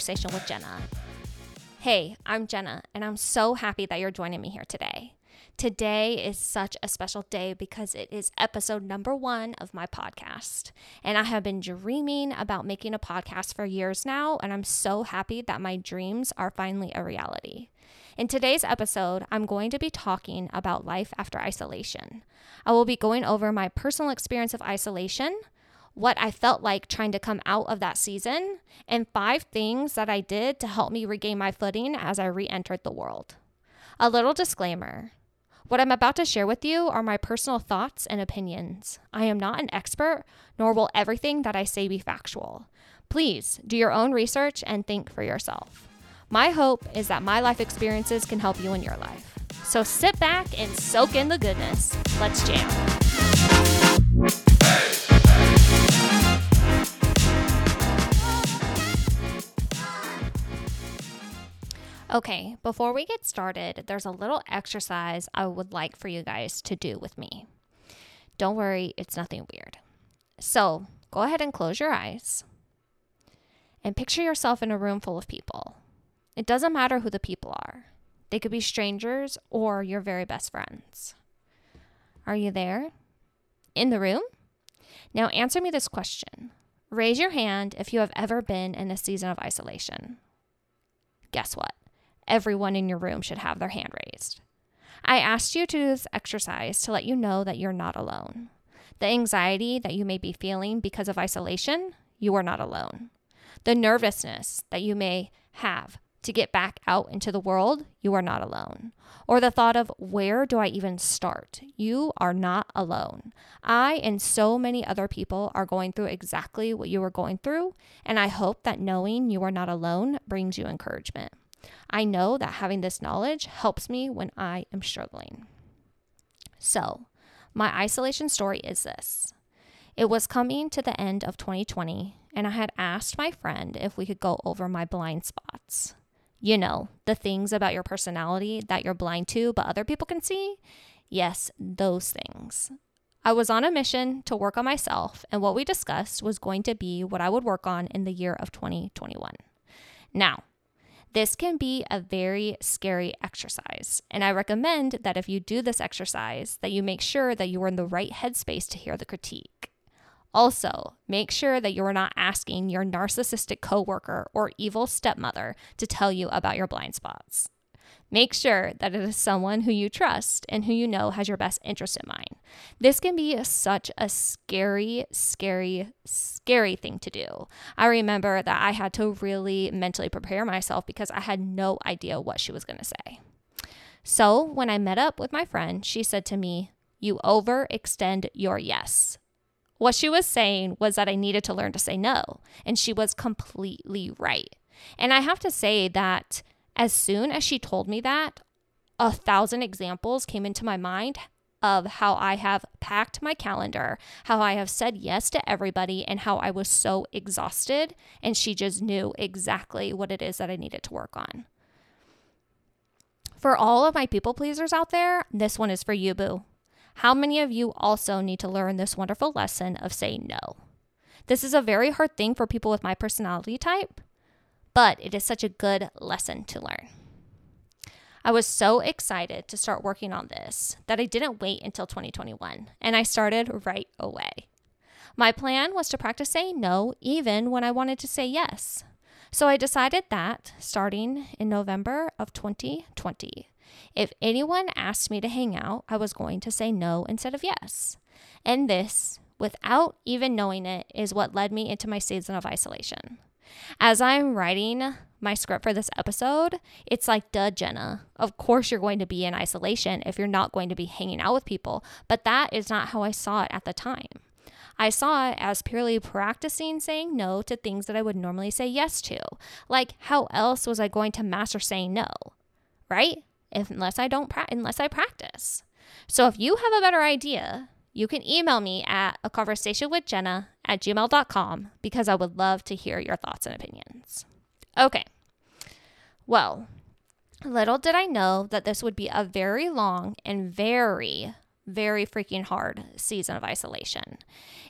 Conversation with Jenna. Hey, I'm Jenna, and I'm so happy that you're joining me here today. Today is such a special day because it is episode number one of my podcast. And I have been dreaming about making a podcast for years now, and I'm so happy that my dreams are finally a reality. In today's episode, I'm going to be talking about life after isolation. I will be going over my personal experience of isolation, what I felt like trying to come out of that season, and five things that I did to help me regain my footing as I re entered the world. A little disclaimer what I'm about to share with you are my personal thoughts and opinions. I am not an expert, nor will everything that I say be factual. Please do your own research and think for yourself. My hope is that my life experiences can help you in your life. So sit back and soak in the goodness. Let's jam. Okay, before we get started, there's a little exercise I would like for you guys to do with me. Don't worry, it's nothing weird. So go ahead and close your eyes and picture yourself in a room full of people. It doesn't matter who the people are, they could be strangers or your very best friends. Are you there? In the room? Now answer me this question. Raise your hand if you have ever been in a season of isolation. Guess what? Everyone in your room should have their hand raised. I asked you to do this exercise to let you know that you're not alone. The anxiety that you may be feeling because of isolation, you are not alone. The nervousness that you may have to get back out into the world, you are not alone. Or the thought of where do I even start? You are not alone. I and so many other people are going through exactly what you are going through, and I hope that knowing you are not alone brings you encouragement. I know that having this knowledge helps me when I am struggling. So, my isolation story is this it was coming to the end of 2020, and I had asked my friend if we could go over my blind spots. You know, the things about your personality that you're blind to, but other people can see. Yes, those things. I was on a mission to work on myself, and what we discussed was going to be what I would work on in the year of 2021. Now, this can be a very scary exercise, and I recommend that if you do this exercise that you make sure that you are in the right headspace to hear the critique. Also, make sure that you are not asking your narcissistic coworker or evil stepmother to tell you about your blind spots. Make sure that it is someone who you trust and who you know has your best interest in mind. This can be such a scary, scary, scary thing to do. I remember that I had to really mentally prepare myself because I had no idea what she was going to say. So, when I met up with my friend, she said to me, You overextend your yes. What she was saying was that I needed to learn to say no, and she was completely right. And I have to say that as soon as she told me that, a thousand examples came into my mind of how I have packed my calendar, how I have said yes to everybody, and how I was so exhausted. And she just knew exactly what it is that I needed to work on. For all of my people pleasers out there, this one is for you, boo. How many of you also need to learn this wonderful lesson of saying no? This is a very hard thing for people with my personality type but it is such a good lesson to learn. I was so excited to start working on this that I didn't wait until 2021 and I started right away. My plan was to practice saying no even when I wanted to say yes. So I decided that starting in November of 2020, if anyone asked me to hang out, I was going to say no instead of yes. And this, without even knowing it, is what led me into my season of isolation. As I'm writing my script for this episode, it's like, duh, Jenna. Of course, you're going to be in isolation if you're not going to be hanging out with people. But that is not how I saw it at the time. I saw it as purely practicing saying no to things that I would normally say yes to. Like, how else was I going to master saying no? Right? If, unless I don't pra- unless I practice. So if you have a better idea, you can email me at a conversation with Jenna at gmail.com because I would love to hear your thoughts and opinions. Okay. Well, little did I know that this would be a very long and very, very freaking hard season of isolation.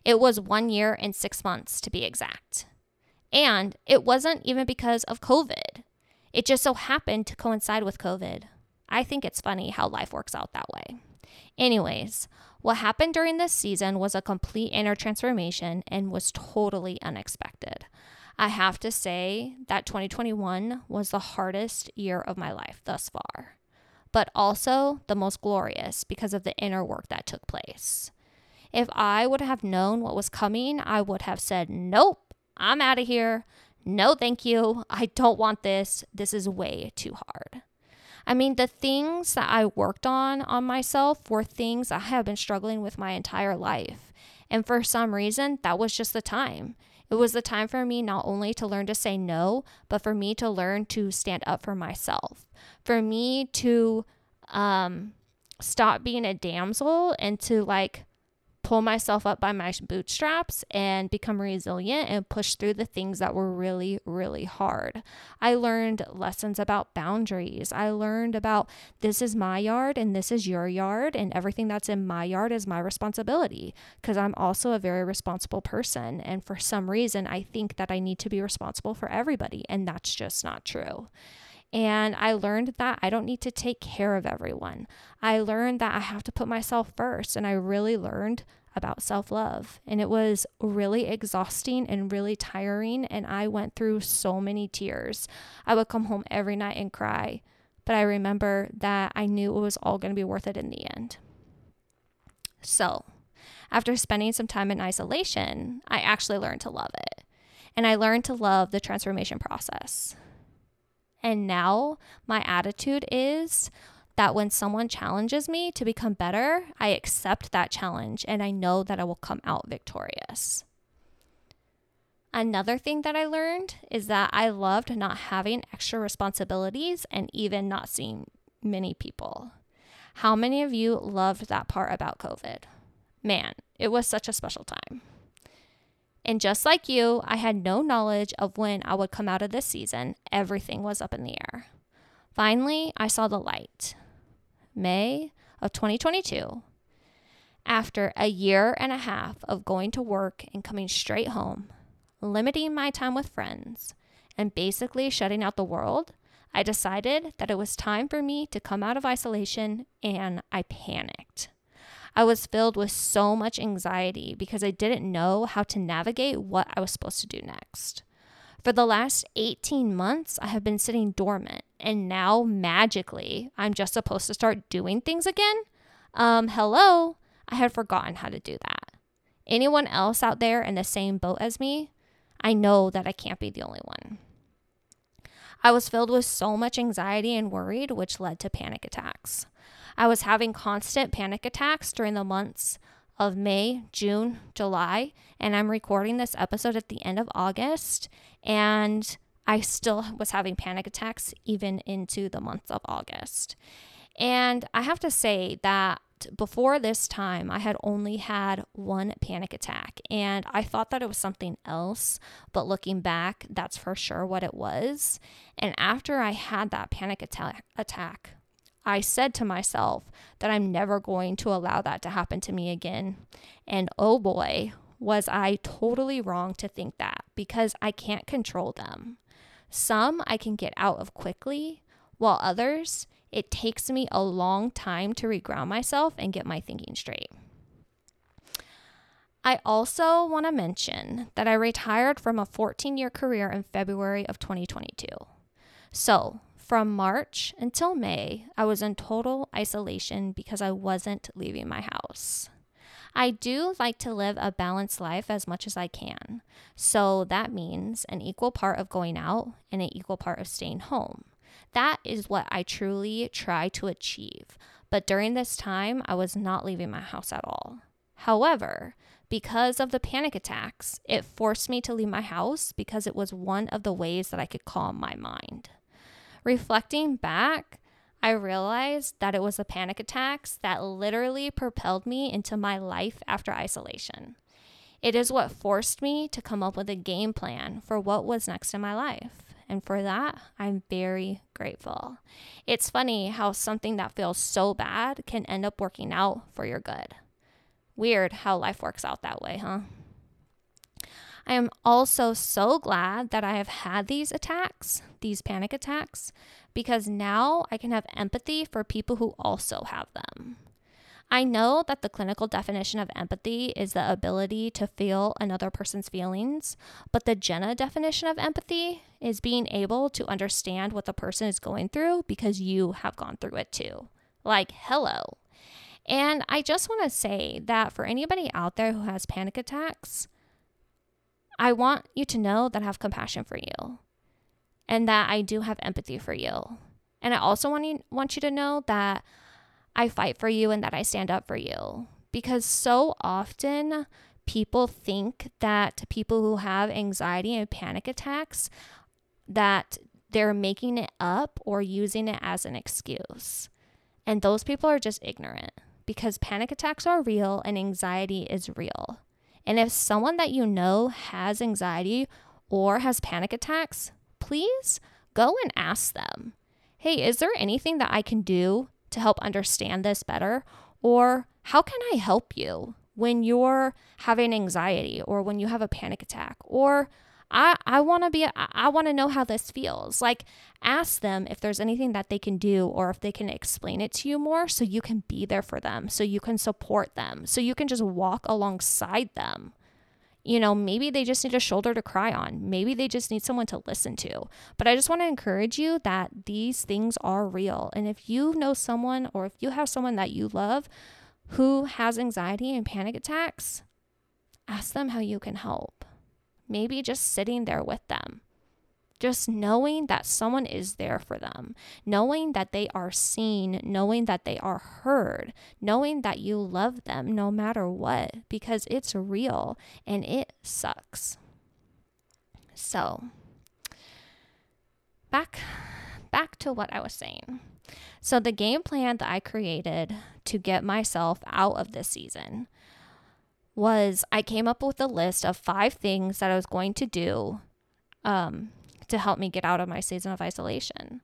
It was one year and six months to be exact. And it wasn't even because of COVID. It just so happened to coincide with COVID. I think it's funny how life works out that way. Anyways, what happened during this season was a complete inner transformation and was totally unexpected. I have to say that 2021 was the hardest year of my life thus far, but also the most glorious because of the inner work that took place. If I would have known what was coming, I would have said, Nope, I'm out of here. No, thank you. I don't want this. This is way too hard. I mean, the things that I worked on on myself were things I have been struggling with my entire life. And for some reason, that was just the time. It was the time for me not only to learn to say no, but for me to learn to stand up for myself, for me to um, stop being a damsel and to like pull myself up by my bootstraps and become resilient and push through the things that were really, really hard. I learned lessons about boundaries. I learned about this is my yard and this is your yard, and everything that's in my yard is my responsibility because I'm also a very responsible person. And for some reason, I think that I need to be responsible for everybody, and that's just not true. And I learned that I don't need to take care of everyone. I learned that I have to put myself first. And I really learned about self love. And it was really exhausting and really tiring. And I went through so many tears. I would come home every night and cry. But I remember that I knew it was all going to be worth it in the end. So, after spending some time in isolation, I actually learned to love it. And I learned to love the transformation process. And now my attitude is that when someone challenges me to become better, I accept that challenge and I know that I will come out victorious. Another thing that I learned is that I loved not having extra responsibilities and even not seeing many people. How many of you loved that part about COVID? Man, it was such a special time. And just like you, I had no knowledge of when I would come out of this season. Everything was up in the air. Finally, I saw the light. May of 2022. After a year and a half of going to work and coming straight home, limiting my time with friends, and basically shutting out the world, I decided that it was time for me to come out of isolation and I panicked. I was filled with so much anxiety because I didn't know how to navigate what I was supposed to do next. For the last 18 months, I have been sitting dormant, and now magically, I'm just supposed to start doing things again? Um, hello? I had forgotten how to do that. Anyone else out there in the same boat as me? I know that I can't be the only one. I was filled with so much anxiety and worried, which led to panic attacks. I was having constant panic attacks during the months of May, June, July, and I'm recording this episode at the end of August. And I still was having panic attacks even into the month of August. And I have to say that before this time, I had only had one panic attack, and I thought that it was something else. But looking back, that's for sure what it was. And after I had that panic attack, attack I said to myself that I'm never going to allow that to happen to me again. And oh boy, was I totally wrong to think that because I can't control them. Some I can get out of quickly, while others, it takes me a long time to reground myself and get my thinking straight. I also want to mention that I retired from a 14 year career in February of 2022. So, from March until May, I was in total isolation because I wasn't leaving my house. I do like to live a balanced life as much as I can. So that means an equal part of going out and an equal part of staying home. That is what I truly try to achieve. But during this time, I was not leaving my house at all. However, because of the panic attacks, it forced me to leave my house because it was one of the ways that I could calm my mind. Reflecting back, I realized that it was the panic attacks that literally propelled me into my life after isolation. It is what forced me to come up with a game plan for what was next in my life. And for that, I'm very grateful. It's funny how something that feels so bad can end up working out for your good. Weird how life works out that way, huh? I am also so glad that I have had these attacks, these panic attacks, because now I can have empathy for people who also have them. I know that the clinical definition of empathy is the ability to feel another person's feelings, but the Jenna definition of empathy is being able to understand what the person is going through because you have gone through it too. Like, hello. And I just want to say that for anybody out there who has panic attacks, I want you to know that I have compassion for you and that I do have empathy for you. And I also want you, want you to know that I fight for you and that I stand up for you. Because so often people think that people who have anxiety and panic attacks that they're making it up or using it as an excuse. And those people are just ignorant because panic attacks are real and anxiety is real. And if someone that you know has anxiety or has panic attacks, please go and ask them, hey, is there anything that I can do to help understand this better? Or how can I help you when you're having anxiety or when you have a panic attack? Or I, I want to be, I, I want to know how this feels. Like, ask them if there's anything that they can do or if they can explain it to you more so you can be there for them, so you can support them, so you can just walk alongside them. You know, maybe they just need a shoulder to cry on. Maybe they just need someone to listen to. But I just want to encourage you that these things are real. And if you know someone or if you have someone that you love who has anxiety and panic attacks, ask them how you can help. Maybe just sitting there with them. Just knowing that someone is there for them, knowing that they are seen, knowing that they are heard, knowing that you love them no matter what, because it's real and it sucks. So, back back to what I was saying. So the game plan that I created to get myself out of this season was I came up with a list of five things that I was going to do um, to help me get out of my season of isolation.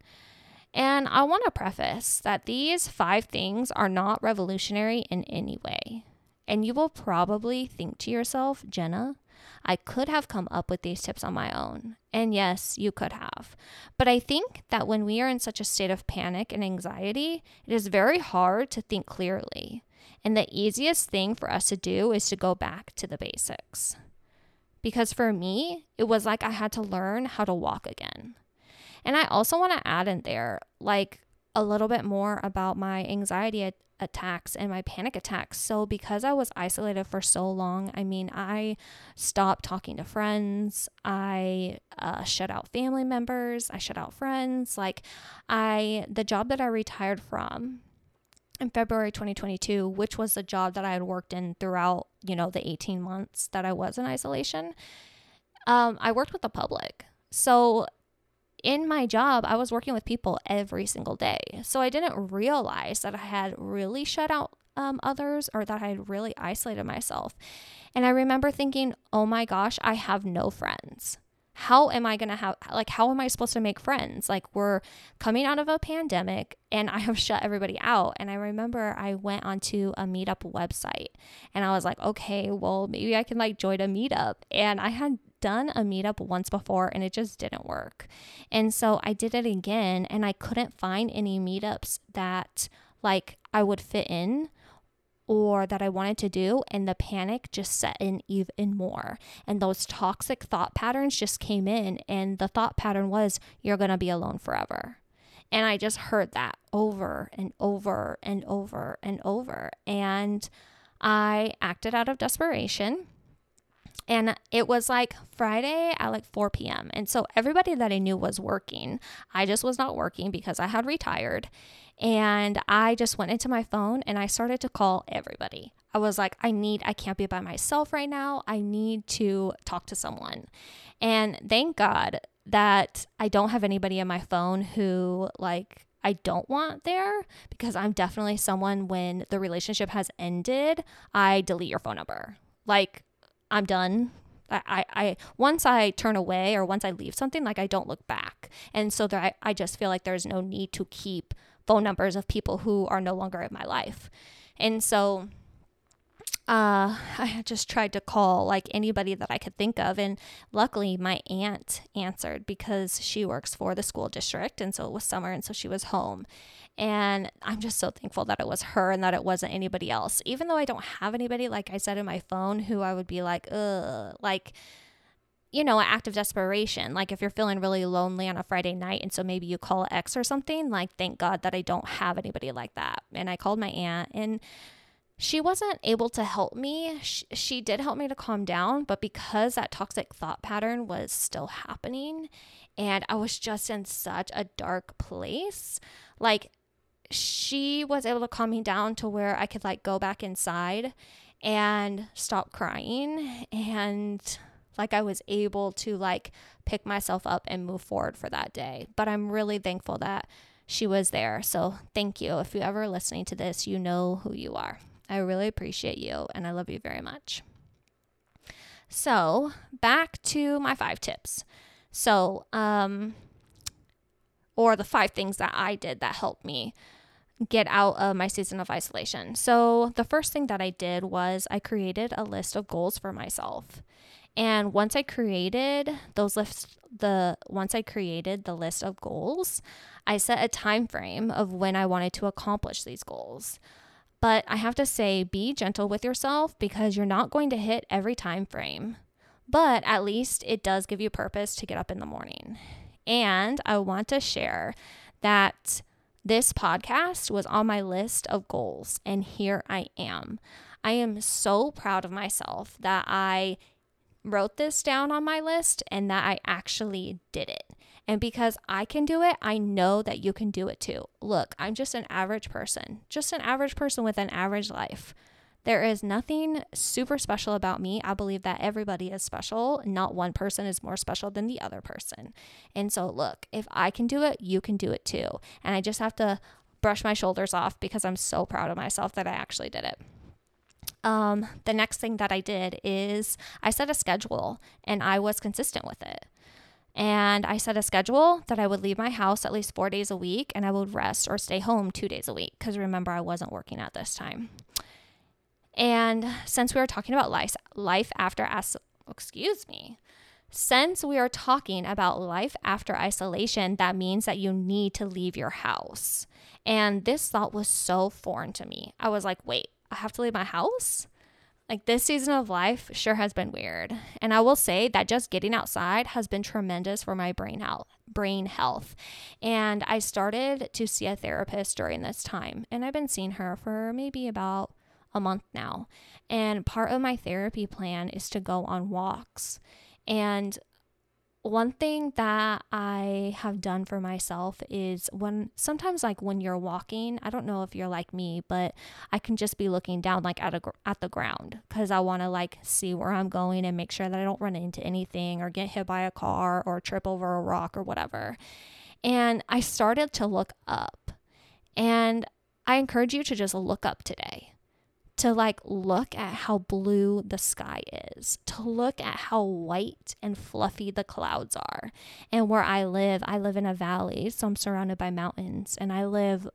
And I want to preface that these five things are not revolutionary in any way. And you will probably think to yourself, Jenna, I could have come up with these tips on my own. And yes, you could have. But I think that when we are in such a state of panic and anxiety, it is very hard to think clearly. And the easiest thing for us to do is to go back to the basics because for me, it was like I had to learn how to walk again. And I also want to add in there, like, a little bit more about my anxiety attacks and my panic attacks. So, because I was isolated for so long, I mean, I stopped talking to friends, I uh, shut out family members, I shut out friends. Like, I, the job that I retired from, in February 2022, which was the job that I had worked in throughout, you know, the 18 months that I was in isolation, um, I worked with the public. So in my job, I was working with people every single day. So I didn't realize that I had really shut out um, others or that I had really isolated myself. And I remember thinking, oh my gosh, I have no friends how am I going to have, like, how am I supposed to make friends? Like, we're coming out of a pandemic and I have shut everybody out. And I remember I went onto a meetup website and I was like, okay, well, maybe I can like join a meetup. And I had done a meetup once before and it just didn't work. And so I did it again and I couldn't find any meetups that like I would fit in or that I wanted to do, and the panic just set in even more. And those toxic thought patterns just came in, and the thought pattern was, You're gonna be alone forever. And I just heard that over and over and over and over. And I acted out of desperation. And it was like Friday at like 4 p.m. And so everybody that I knew was working. I just was not working because I had retired. And I just went into my phone and I started to call everybody. I was like, I need, I can't be by myself right now. I need to talk to someone. And thank God that I don't have anybody in my phone who, like, I don't want there because I'm definitely someone when the relationship has ended, I delete your phone number. Like, I'm done. I, I, I once I turn away or once I leave something, like I don't look back. And so there, I, I just feel like there's no need to keep phone numbers of people who are no longer in my life. And so uh, I just tried to call like anybody that I could think of. And luckily, my aunt answered because she works for the school district. And so it was summer. And so she was home. And I'm just so thankful that it was her and that it wasn't anybody else. Even though I don't have anybody, like I said in my phone, who I would be like, ugh, like, you know, an act of desperation. Like if you're feeling really lonely on a Friday night and so maybe you call X or something, like thank God that I don't have anybody like that. And I called my aunt and she wasn't able to help me. She, she did help me to calm down, but because that toxic thought pattern was still happening and I was just in such a dark place, like she was able to calm me down to where I could like go back inside and stop crying and like I was able to like pick myself up and move forward for that day. But I'm really thankful that she was there. So thank you. If you ever listening to this, you know who you are. I really appreciate you and I love you very much. So, back to my five tips. So, um or the five things that I did that helped me get out of my season of isolation. So, the first thing that I did was I created a list of goals for myself. And once I created those lists, the once I created the list of goals, I set a time frame of when I wanted to accomplish these goals. But I have to say be gentle with yourself because you're not going to hit every time frame. But at least it does give you purpose to get up in the morning. And I want to share that this podcast was on my list of goals, and here I am. I am so proud of myself that I wrote this down on my list and that I actually did it. And because I can do it, I know that you can do it too. Look, I'm just an average person, just an average person with an average life. There is nothing super special about me. I believe that everybody is special. Not one person is more special than the other person. And so, look, if I can do it, you can do it too. And I just have to brush my shoulders off because I'm so proud of myself that I actually did it. Um, the next thing that I did is I set a schedule and I was consistent with it. And I set a schedule that I would leave my house at least four days a week and I would rest or stay home two days a week because remember, I wasn't working at this time. And since we were talking about life, life after as excuse me, since we are talking about life after isolation, that means that you need to leave your house. And this thought was so foreign to me. I was like, wait, I have to leave my house? Like this season of life sure has been weird. And I will say that just getting outside has been tremendous for my brain health, brain health. And I started to see a therapist during this time, and I've been seeing her for maybe about a month now. And part of my therapy plan is to go on walks. And one thing that I have done for myself is when sometimes like when you're walking, I don't know if you're like me, but I can just be looking down like at a at the ground cuz I want to like see where I'm going and make sure that I don't run into anything or get hit by a car or trip over a rock or whatever. And I started to look up. And I encourage you to just look up today to like look at how blue the sky is, to look at how white and fluffy the clouds are. And where I live, I live in a valley, so I'm surrounded by mountains, and I live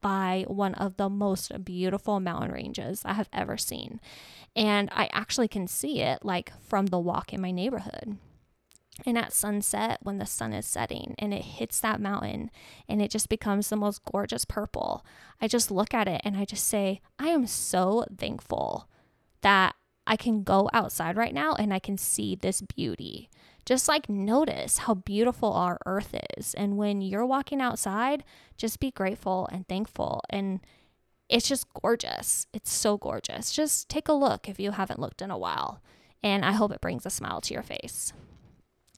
by one of the most beautiful mountain ranges I have ever seen. And I actually can see it like from the walk in my neighborhood and at sunset when the sun is setting and it hits that mountain and it just becomes the most gorgeous purple i just look at it and i just say i am so thankful that i can go outside right now and i can see this beauty. Just like notice how beautiful our earth is. And when you're walking outside just be grateful and thankful. And it's just gorgeous. It's so gorgeous. Just take a look if you haven't looked in a while. And i hope it brings a smile to your face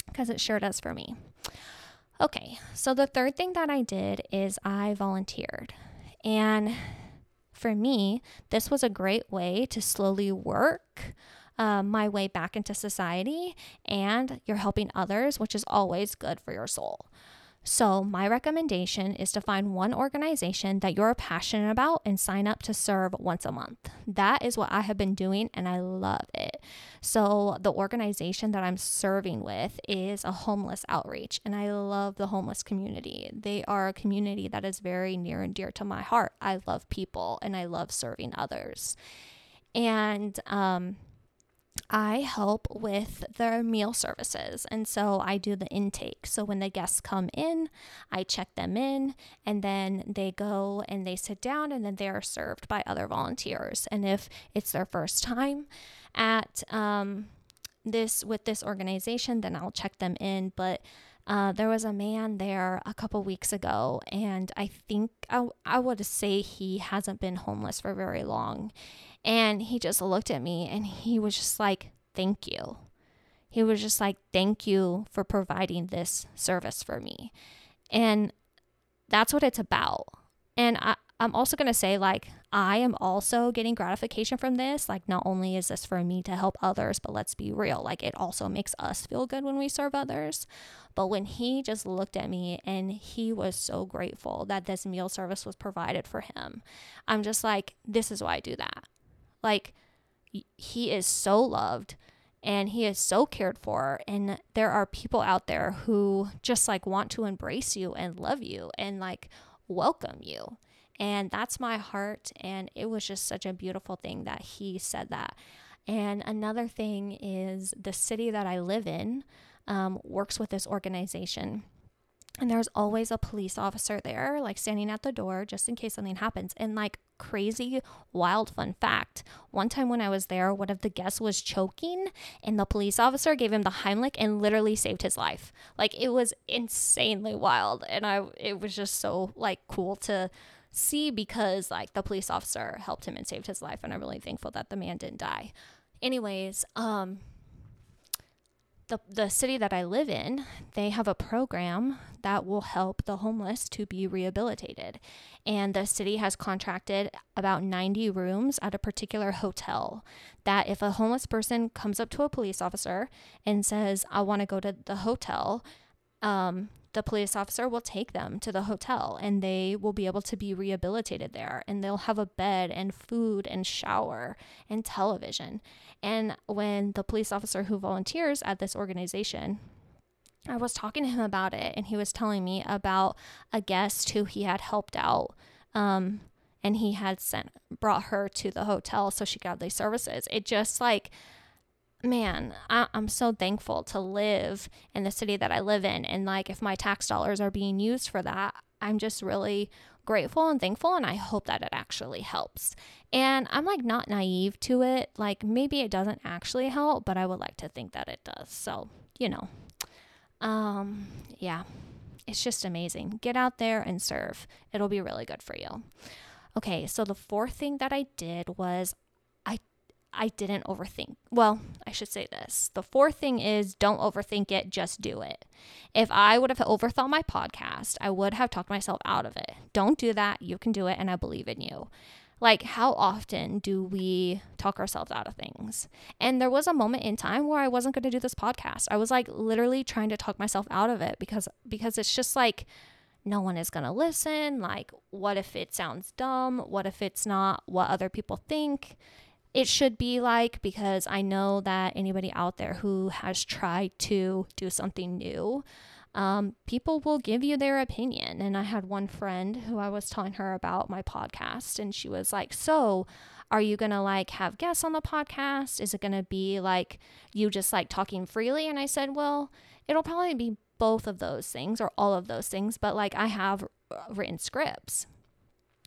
because it sure does for me. Okay, so the third thing that I did is I volunteered. And for me, this was a great way to slowly work um, my way back into society, and you're helping others, which is always good for your soul. So, my recommendation is to find one organization that you're passionate about and sign up to serve once a month. That is what I have been doing and I love it. So, the organization that I'm serving with is a homeless outreach, and I love the homeless community. They are a community that is very near and dear to my heart. I love people and I love serving others. And um, I help with their meal services. And so I do the intake. So when the guests come in, I check them in, and then they go and they sit down, and then they are served by other volunteers. And if it's their first time at um, this with this organization, then I'll check them in. But uh, there was a man there a couple weeks ago, and I think I, I would say he hasn't been homeless for very long. And he just looked at me and he was just like, Thank you. He was just like, Thank you for providing this service for me. And that's what it's about. And I, I'm also going to say, like, I am also getting gratification from this. Like, not only is this for me to help others, but let's be real, like, it also makes us feel good when we serve others. But when he just looked at me and he was so grateful that this meal service was provided for him, I'm just like, this is why I do that. Like, he is so loved and he is so cared for and there are people out there who just like want to embrace you and love you and like welcome you and that's my heart and it was just such a beautiful thing that he said that and another thing is the city that i live in um, works with this organization and there's always a police officer there, like standing at the door just in case something happens. And like crazy, wild fun fact one time when I was there, one of the guests was choking, and the police officer gave him the Heimlich and literally saved his life. Like it was insanely wild. And I, it was just so like cool to see because like the police officer helped him and saved his life. And I'm really thankful that the man didn't die. Anyways, um, the, the city that I live in, they have a program that will help the homeless to be rehabilitated. And the city has contracted about 90 rooms at a particular hotel. That if a homeless person comes up to a police officer and says, I want to go to the hotel, um, the police officer will take them to the hotel and they will be able to be rehabilitated there and they'll have a bed and food and shower and television. And when the police officer who volunteers at this organization, I was talking to him about it, and he was telling me about a guest who he had helped out. Um, and he had sent brought her to the hotel so she got these services. It just like man, I, am so thankful to live in the city that I live in. And like, if my tax dollars are being used for that, I'm just really grateful and thankful. And I hope that it actually helps. And I'm like not naive to it. Like, maybe it doesn't actually help, but I would like to think that it does. So, you know, um, yeah, it's just amazing. Get out there and serve, it'll be really good for you. Okay, so the fourth thing that I did was I didn't overthink. Well, I should say this. The fourth thing is don't overthink it, just do it. If I would have overthought my podcast, I would have talked myself out of it. Don't do that. You can do it, and I believe in you. Like, how often do we talk ourselves out of things? And there was a moment in time where I wasn't going to do this podcast. I was like literally trying to talk myself out of it because because it's just like no one is going to listen. Like, what if it sounds dumb? What if it's not what other people think? It should be like because I know that anybody out there who has tried to do something new, um, people will give you their opinion. And I had one friend who I was telling her about my podcast, and she was like, So, are you gonna like have guests on the podcast? Is it gonna be like you just like talking freely? And I said, Well, it'll probably be both of those things or all of those things, but like I have written scripts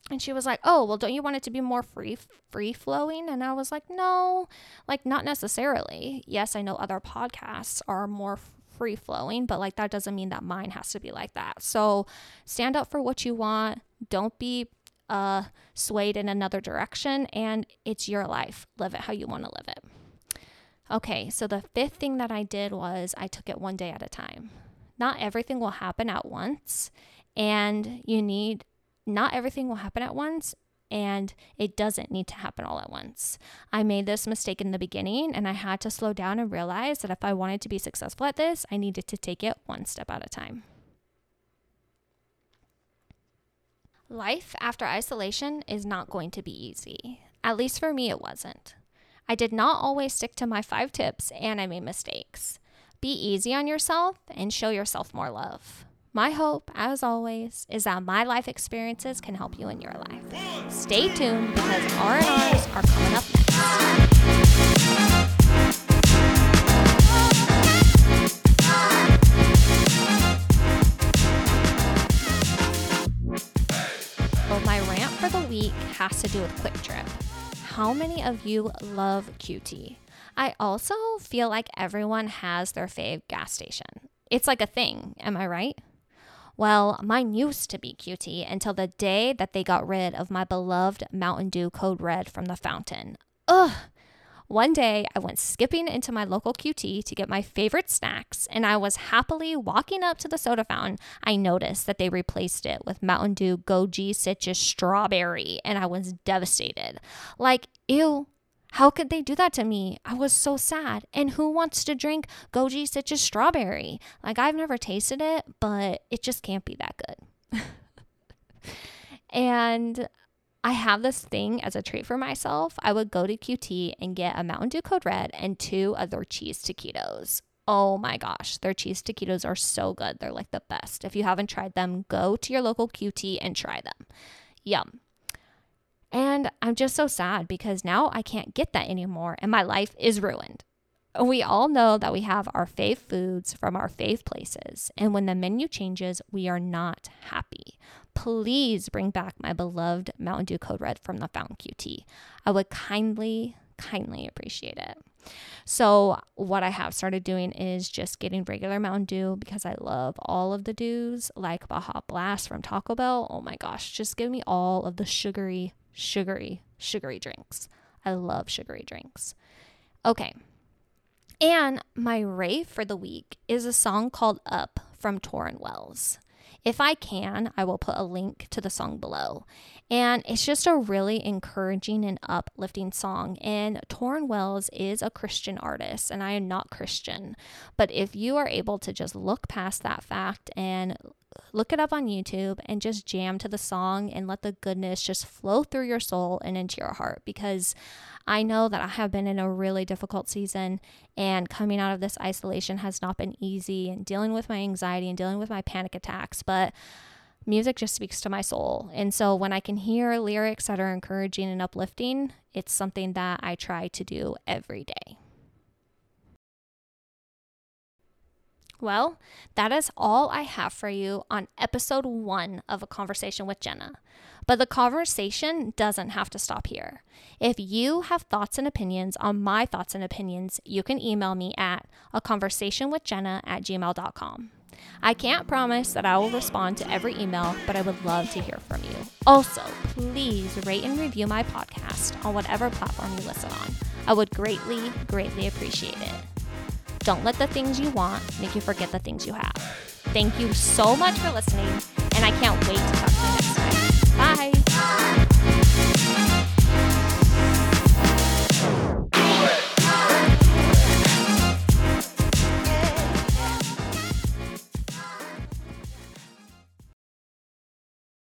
and she was like, "Oh, well, don't you want it to be more free free flowing?" And I was like, "No, like not necessarily. Yes, I know other podcasts are more free flowing, but like that doesn't mean that mine has to be like that. So, stand up for what you want. Don't be uh swayed in another direction and it's your life. Live it how you want to live it." Okay, so the fifth thing that I did was I took it one day at a time. Not everything will happen at once, and you need not everything will happen at once and it doesn't need to happen all at once. I made this mistake in the beginning and I had to slow down and realize that if I wanted to be successful at this, I needed to take it one step at a time. Life after isolation is not going to be easy. At least for me, it wasn't. I did not always stick to my five tips and I made mistakes. Be easy on yourself and show yourself more love. My hope, as always, is that my life experiences can help you in your life. Stay tuned because R&Rs are coming up next. Well, my rant for the week has to do with QuikTrip. How many of you love QT? I also feel like everyone has their fave gas station. It's like a thing, am I right? Well, mine used to be QT until the day that they got rid of my beloved Mountain Dew Code Red from the fountain. Ugh, one day, I went skipping into my local QT to get my favorite snacks, and I was happily walking up to the soda fountain. I noticed that they replaced it with Mountain Dew Goji Citrus Strawberry, and I was devastated. Like, ew, how could they do that to me? I was so sad. And who wants to drink Goji Citrus Strawberry? Like, I've never tasted it, but it just can't be that good. and I have this thing as a treat for myself. I would go to QT and get a Mountain Dew Code Red and two of their cheese taquitos. Oh my gosh, their cheese taquitos are so good. They're like the best. If you haven't tried them, go to your local QT and try them. Yum. And I'm just so sad because now I can't get that anymore and my life is ruined. We all know that we have our fave foods from our fave places, and when the menu changes, we are not happy. Please bring back my beloved Mountain Dew Code Red from the Fountain QT. I would kindly, kindly appreciate it. So, what I have started doing is just getting regular Mountain Dew because I love all of the dews, like Baja Blast from Taco Bell. Oh my gosh, just give me all of the sugary, sugary, sugary drinks. I love sugary drinks. Okay, and my rave for the week is a song called Up from Tauren Wells. If I can, I will put a link to the song below. And it's just a really encouraging and uplifting song. And Tauren Wells is a Christian artist, and I am not Christian. But if you are able to just look past that fact and look it up on YouTube and just jam to the song and let the goodness just flow through your soul and into your heart because I know that I have been in a really difficult season and coming out of this isolation has not been easy and dealing with my anxiety and dealing with my panic attacks, but music just speaks to my soul. And so when I can hear lyrics that are encouraging and uplifting, it's something that I try to do every day. Well, that is all I have for you on episode one of A Conversation with Jenna. But the conversation doesn't have to stop here. If you have thoughts and opinions on my thoughts and opinions, you can email me at a conversation with Jenna at gmail.com. I can't promise that I will respond to every email, but I would love to hear from you. Also, please rate and review my podcast on whatever platform you listen on. I would greatly, greatly appreciate it. Don't let the things you want make you forget the things you have. Thank you so much for listening, and I can't wait to talk to you next time. Bye.